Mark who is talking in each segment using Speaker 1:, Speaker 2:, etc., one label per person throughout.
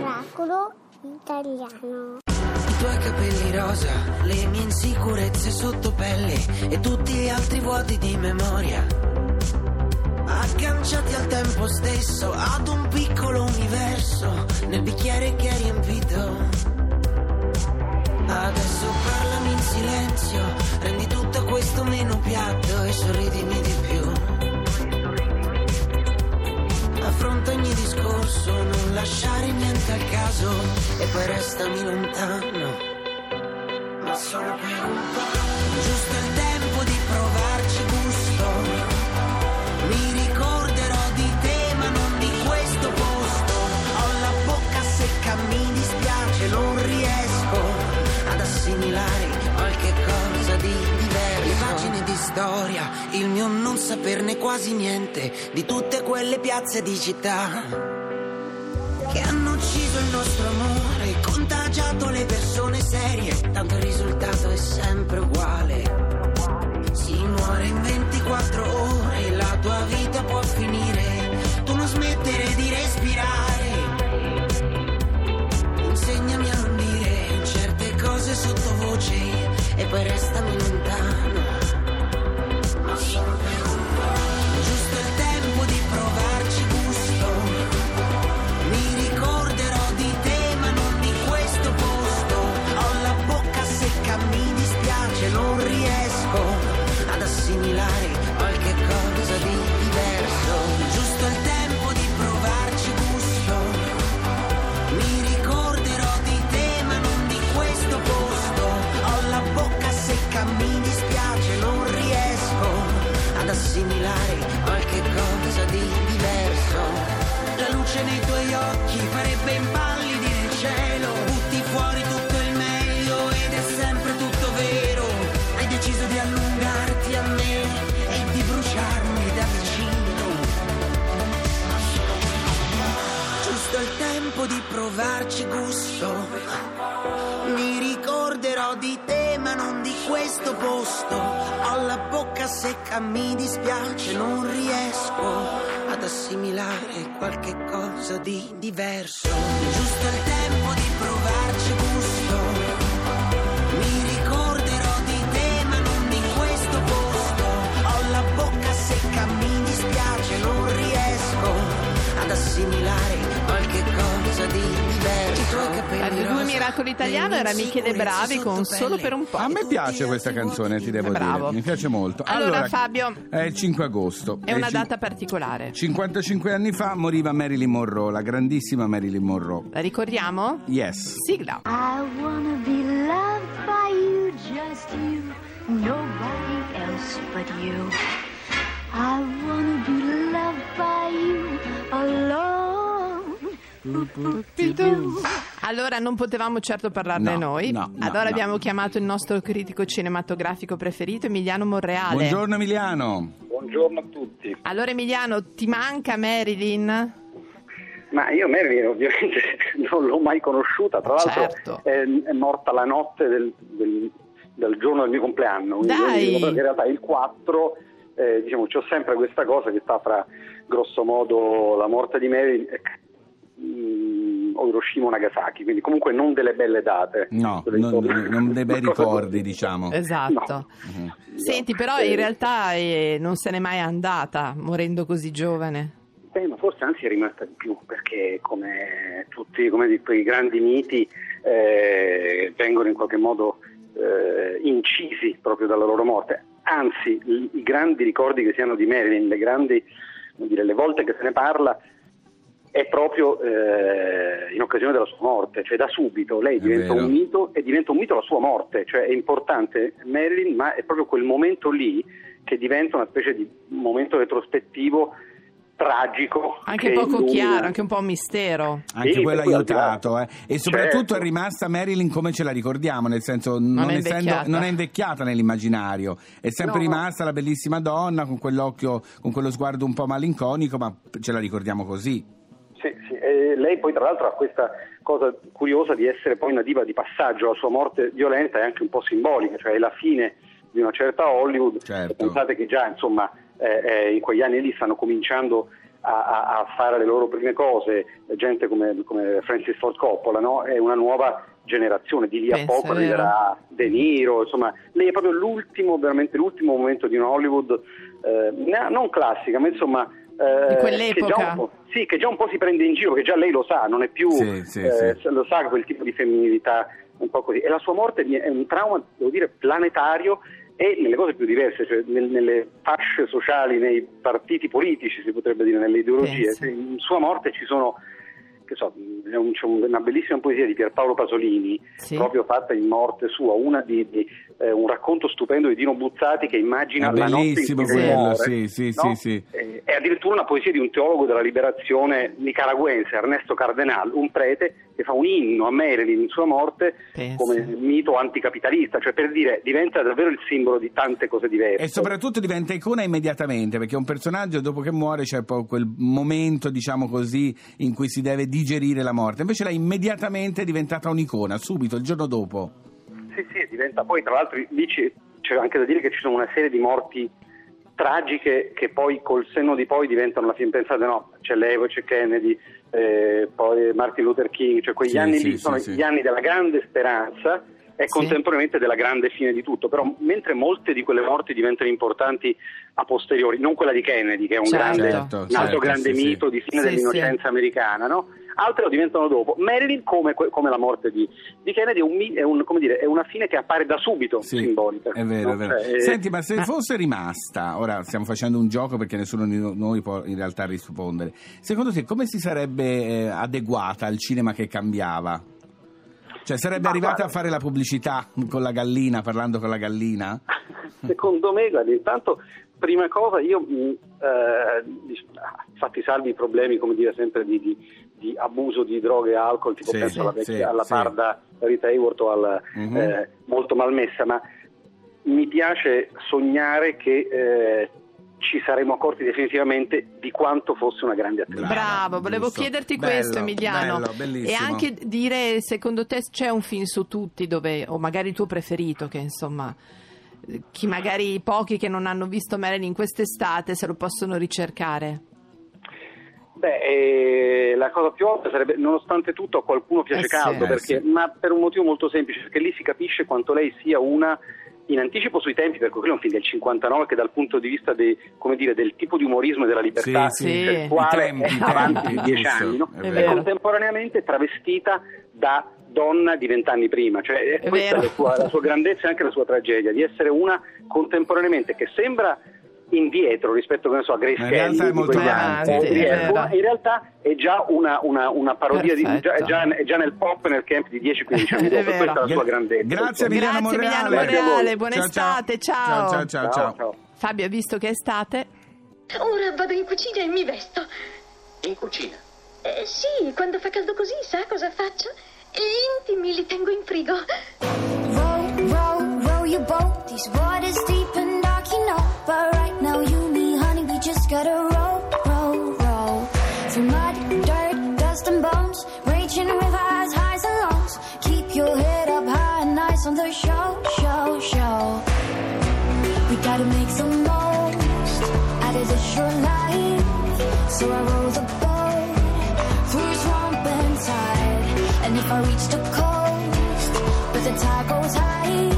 Speaker 1: Oracolo italiano.
Speaker 2: I tuoi capelli rosa, le mie insicurezze sotto pelle e tutti gli altri vuoti di memoria. Agganciati al tempo stesso, ad un piccolo universo, nel bicchiere che è riempito. Adesso parlami in silenzio, rendi tutto questo meno piatto e sorridimi caso e poi restami lontano. Ma solo per un po'. Giusto il tempo di provarci gusto. Mi ricorderò di te, ma non di questo posto. Ho la bocca secca, mi dispiace, non riesco ad assimilare qualche cosa di diverso. Le pagine di storia, il mio non saperne quasi niente di tutte quelle piazze di città il nostro amore, contagiato le persone serie, tanto il risultato è sempre uguale. Si muore in 24 ore, la tua vita può finire, tu non smettere di respirare. Insegnami a non dire certe cose sottovoce e poi restami lontano. Tempo di provarci gusto. Mi ricorderò di te, ma non di questo posto. Ho la bocca secca, mi dispiace, non riesco ad assimilare qualche cosa di diverso. Giusto il tempo
Speaker 3: Miracolo Italiano era Michele Bravi con Solo per un po'.
Speaker 4: A me piace questa canzone, ti devo
Speaker 3: Bravo.
Speaker 4: dire. Mi piace molto.
Speaker 3: Allora, Fabio,
Speaker 4: È il 5 agosto.
Speaker 3: È una
Speaker 4: il cin-
Speaker 3: data particolare.
Speaker 4: 55 anni fa moriva Marilyn Monroe, la grandissima Marilyn Monroe.
Speaker 3: La ricordiamo?
Speaker 4: Yes.
Speaker 3: Sigla.
Speaker 5: I wanna be loved by you, just you, nobody else but you. I wanna be loved by you alone. Boop-boop-dee-doo.
Speaker 3: Allora non potevamo certo parlarne
Speaker 4: No,
Speaker 3: noi.
Speaker 4: no, no,
Speaker 3: allora
Speaker 4: no.
Speaker 3: abbiamo chiamato il nostro critico cinematografico preferito, Emiliano Monreale.
Speaker 4: Buongiorno Emiliano.
Speaker 6: Buongiorno a tutti.
Speaker 3: Allora Emiliano, ti manca Marilyn?
Speaker 6: Ma io Marilyn ovviamente non l'ho mai conosciuta, tra l'altro
Speaker 3: Certo.
Speaker 6: è, è morta la notte del, del- del giorno del mio compleanno, quindi
Speaker 3: Dai!
Speaker 6: io dico che in realtà il 4, eh, diciamo, c'ho sempre questa cosa che sta fra grosso modo la morte di Marilyn e Hiroshima o Nagasaki, quindi comunque non delle belle date.
Speaker 4: No, non, non dei bei ricordi, diciamo.
Speaker 3: Esatto.
Speaker 4: Mhm.
Speaker 3: Senti, però
Speaker 6: Eh,
Speaker 3: in realtà eh, non se n'è mai andata, morendo così giovane.
Speaker 6: Eh, ma forse anzi è rimasta di più, perché come tutti come quei grandi miti eh, vengono in qualche modo eh, incisi proprio dalla loro morte. Anzi, i, i grandi ricordi che si hanno di Marilyn, le grandi, come dire, le volte che se ne parla, è proprio eh, in occasione della sua morte, cioè da subito lei diventa un mito e diventa un mito la sua morte, cioè è importante Marilyn, ma è proprio quel momento lì che diventa una specie di momento retrospettivo tragico.
Speaker 3: Anche
Speaker 6: che
Speaker 3: poco
Speaker 6: illumina-
Speaker 3: chiaro, anche un po' un mistero.
Speaker 4: Anche
Speaker 6: Sì,
Speaker 4: quello ha aiutato, eh. E soprattutto
Speaker 6: Certo.
Speaker 4: è rimasta Marilyn come ce la ricordiamo, nel senso non,
Speaker 3: è
Speaker 4: essendo-
Speaker 3: invecchiata.
Speaker 4: non è invecchiata nell'immaginario, è sempre
Speaker 6: no.
Speaker 4: rimasta la bellissima donna con quell'occhio, con quello sguardo un po' malinconico, ma ce la ricordiamo così.
Speaker 6: Sì, sì, e lei poi tra l'altro ha questa cosa curiosa di essere poi una diva di passaggio, la sua morte violenta è anche un po' simbolica, cioè è la fine di una certa Hollywood.
Speaker 4: Certo.
Speaker 6: Pensate che già insomma eh, eh, in quegli anni lì stanno cominciando a, a- fare le loro prime cose, gente come, come Francis Ford Coppola, no? è una nuova generazione, di lì a poco arriverà De Niro, insomma, lei è proprio l'ultimo, veramente l'ultimo momento di una Hollywood, eh, non classica, ma insomma... eh,
Speaker 3: Di
Speaker 6: che
Speaker 3: quell'epoca.
Speaker 6: già un po'- sì, che già un po' si prende in giro, che già lei lo sa, non è più,
Speaker 4: Sì, sì,
Speaker 6: eh,
Speaker 4: sì.
Speaker 6: lo sa quel tipo di femminilità un po' così. E la sua morte è un trauma, devo dire, planetario e nelle cose più diverse, cioè nel- nelle fasce sociali, nei partiti politici, si potrebbe dire, nelle ideologie.
Speaker 3: Penso.
Speaker 6: In sua morte ci sono, che so, c'è un- una bellissima poesia di Pierpaolo Pasolini,
Speaker 3: Sì.
Speaker 6: proprio fatta in morte sua, una di, di, eh, un racconto stupendo di Dino Buzzati che immagina la notte in
Speaker 4: quello, sì, sì,
Speaker 6: no?
Speaker 4: sì, sì.
Speaker 6: Eh, È addirittura una poesia di un teologo della liberazione nicaraguense, Ernesto Cardenal, un prete che fa un inno a Marilyn in sua morte
Speaker 3: Pensa.
Speaker 6: come mito anticapitalista, cioè per dire diventa davvero il simbolo di tante cose diverse.
Speaker 4: E soprattutto diventa icona immediatamente, perché un personaggio dopo che muore c'è poi quel momento, diciamo così, in cui si deve digerire la morte. Invece lei immediatamente è diventata un'icona, subito, il giorno dopo.
Speaker 6: Sì, sì, diventa poi, tra l'altro, lì ci- c'è anche da dire che ci sono una serie di morti tragiche che poi col senno di poi diventano alla fine pensate no, c'è l'Evo, c'è Kennedy, eh, poi Martin Luther King, cioè quegli
Speaker 4: Sì,
Speaker 6: anni
Speaker 4: sì,
Speaker 6: lì
Speaker 4: sì,
Speaker 6: sono
Speaker 4: sì.
Speaker 6: gli anni della grande speranza e
Speaker 3: Sì.
Speaker 6: contemporaneamente della grande fine di tutto, però mentre molte di quelle morti diventano importanti a posteriori, non quella di Kennedy che è un,
Speaker 3: Certo.
Speaker 6: grande,
Speaker 4: Certo,
Speaker 6: un altro
Speaker 4: certo,
Speaker 6: grande
Speaker 4: sì, sì.
Speaker 6: mito di fine
Speaker 3: Sì,
Speaker 6: dell'innocenza
Speaker 3: sì.
Speaker 6: americana, no? Altre lo diventano dopo. Marilyn, come, come la morte di, di Kennedy, è, un è un- come dire, è una fine che appare da subito
Speaker 4: Sì,
Speaker 6: simbolica.
Speaker 4: È vero,
Speaker 6: no?
Speaker 4: è vero.
Speaker 6: Cioè, eh,
Speaker 4: Senti, ma se
Speaker 3: ma-
Speaker 4: fosse rimasta, ora stiamo facendo un gioco perché nessuno di noi può in realtà rispondere. Secondo te come si sarebbe eh, adeguata al cinema che cambiava? Cioè sarebbe
Speaker 6: Ma
Speaker 4: arrivata
Speaker 6: guarda-
Speaker 4: a fare la pubblicità con la gallina, parlando con la gallina?
Speaker 6: Secondo me, guarda, intanto, prima cosa, io, mh, eh, dic- fatti salvi i problemi, come dire, sempre di, di- di abuso di droghe e alcol, tipo
Speaker 4: Sì,
Speaker 6: penso
Speaker 4: sì,
Speaker 6: alla, vecchia-
Speaker 4: sì,
Speaker 6: alla
Speaker 4: sì.
Speaker 6: parda Rita Hayworth o al,
Speaker 4: Mhm.
Speaker 6: eh, molto malmessa, ma mi piace sognare che eh, ci saremo accorti definitivamente di quanto fosse una grande attrice.
Speaker 4: Brava,
Speaker 3: Bravo, volevo
Speaker 4: giusto.
Speaker 3: chiederti
Speaker 4: Bello,
Speaker 3: questo Emiliano.
Speaker 4: bello,
Speaker 3: e anche dire, secondo te c'è un film su tutti dove, o magari il tuo preferito, che insomma, chi magari pochi che non hanno visto Marilyn quest'estate se lo possono ricercare.
Speaker 6: Beh, eh, la cosa più ovvia sarebbe, nonostante tutto, a qualcuno piace
Speaker 3: Eh sì.
Speaker 6: caldo,
Speaker 4: Eh
Speaker 6: perché-
Speaker 4: sì.
Speaker 6: ma per un motivo molto semplice, perché lì si capisce quanto lei sia una in anticipo sui tempi, perché quello è un film del 59 che dal punto di vista come dire, del tipo di umorismo e della libertà
Speaker 4: Sì,
Speaker 3: sì.
Speaker 6: sessuale
Speaker 4: tempi,
Speaker 6: è avanti di dieci anni, no?
Speaker 4: è
Speaker 6: e contemporaneamente travestita da donna di vent'anni prima, cioè è
Speaker 3: È
Speaker 6: questa
Speaker 3: vero.
Speaker 6: la sua, la sua grandezza e anche la sua tragedia, di essere una contemporaneamente che sembra indietro rispetto che ne so, a Grace
Speaker 4: Ma in realtà è
Speaker 6: già una, una- una parodia, di, già, è già- è già nel pop nel camp di 10-15 anni dopo, questa è la sua
Speaker 4: Gra-
Speaker 6: grandezza.
Speaker 4: Grazie. Emiliano
Speaker 3: Grazie, Emiliano
Speaker 4: Monreale.
Speaker 3: Monreale, buona
Speaker 4: Ciao, ciao.
Speaker 3: estate, ciao.
Speaker 4: Ciao, ciao, ciao, ciao.
Speaker 3: Fabio, visto che è estate?
Speaker 7: Ora vado in cucina e mi vesto.
Speaker 8: In cucina.
Speaker 7: Eh, sì, quando fa caldo così, sa cosa faccio? Gli intimi li tengo in frigo.
Speaker 1: So I row the boat through swamp and tide. And if I reach the coast, but the tide goes high,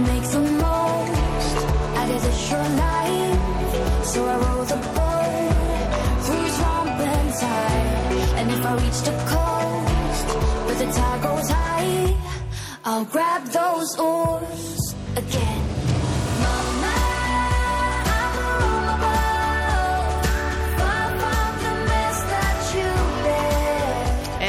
Speaker 1: makes the most short life. So I the boat through and. And if I reach the coast but the tide goes high, I'll grab those oars again.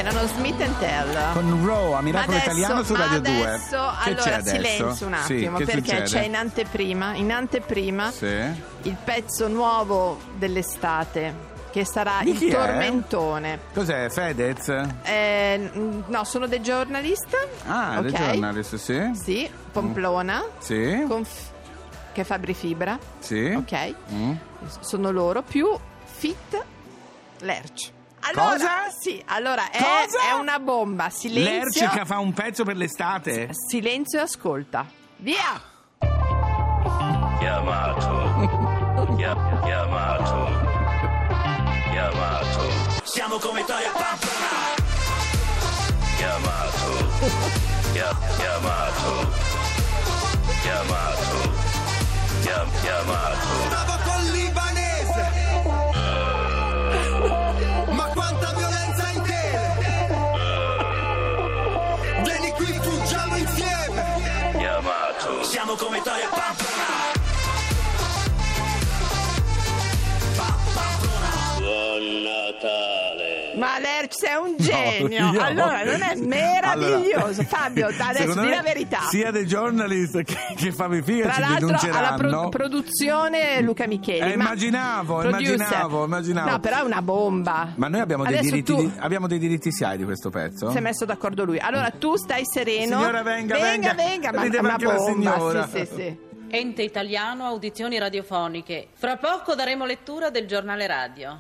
Speaker 3: Erano Smith and Tell.
Speaker 4: Con Raw a Miracolo
Speaker 3: adesso-
Speaker 4: Italiano su Radio 2.
Speaker 3: adesso,
Speaker 4: Che
Speaker 3: allora,
Speaker 4: c'è adesso?
Speaker 3: silenzio un
Speaker 4: Sì,
Speaker 3: attimo,
Speaker 4: che
Speaker 3: perché
Speaker 4: succede?
Speaker 3: c'è in anteprima, in anteprima
Speaker 4: Sì.
Speaker 3: il pezzo nuovo dell'estate, che sarà il
Speaker 4: chi è?
Speaker 3: tormentone.
Speaker 4: Cos'è? Fedez?
Speaker 3: Eh, mm, no, sono dei giornalista.
Speaker 4: Ah,
Speaker 3: ok?
Speaker 4: The Journalist, sì.
Speaker 3: Sì, Pomplona,
Speaker 4: Sì.
Speaker 3: con f- che è Fabri Fibra,
Speaker 4: Sì.
Speaker 3: ok?
Speaker 4: Mm.
Speaker 3: Sono loro, più Fit Lerch. Allora,
Speaker 4: Cosa?
Speaker 3: Sì, allora è,
Speaker 4: Cosa?
Speaker 3: è una bomba. Silenzio,
Speaker 4: Lerch che fa un pezzo per l'estate?
Speaker 3: silenzio e ascolta. Via!
Speaker 8: chiamato Chia- chiamato chiamato
Speaker 2: Siamo come Toria Pampona.
Speaker 8: chiamato Chia- chiamato chiamato Chia- chiamato
Speaker 2: Siamo come Toria Pampona.
Speaker 8: buon
Speaker 3: sei un genio.
Speaker 4: io-
Speaker 3: allora, non è meraviglioso.
Speaker 4: Allora,
Speaker 3: Fabio, adesso di la verità.
Speaker 4: Sia The Journalist che, che Fabio Figa
Speaker 3: Tra
Speaker 4: ci
Speaker 3: l'altro alla pro- produzione Luca Micheli.
Speaker 4: Eh,
Speaker 3: ma-
Speaker 4: immaginavo,
Speaker 3: producer.
Speaker 4: immaginavo, immaginavo.
Speaker 3: No, però è una bomba.
Speaker 4: Ma noi abbiamo dei, diritti,
Speaker 3: tu
Speaker 4: di, abbiamo dei diritti SIAE di questo pezzo?
Speaker 3: si è messo d'accordo lui. Allora tu stai sereno.
Speaker 4: Signora, venga,
Speaker 3: venga,
Speaker 4: venga.
Speaker 3: venga, ma una bomba.
Speaker 4: signora.
Speaker 3: Sì, sì, sì.
Speaker 9: Ente italiano audizioni radiofoniche. Fra poco daremo lettura del giornale radio.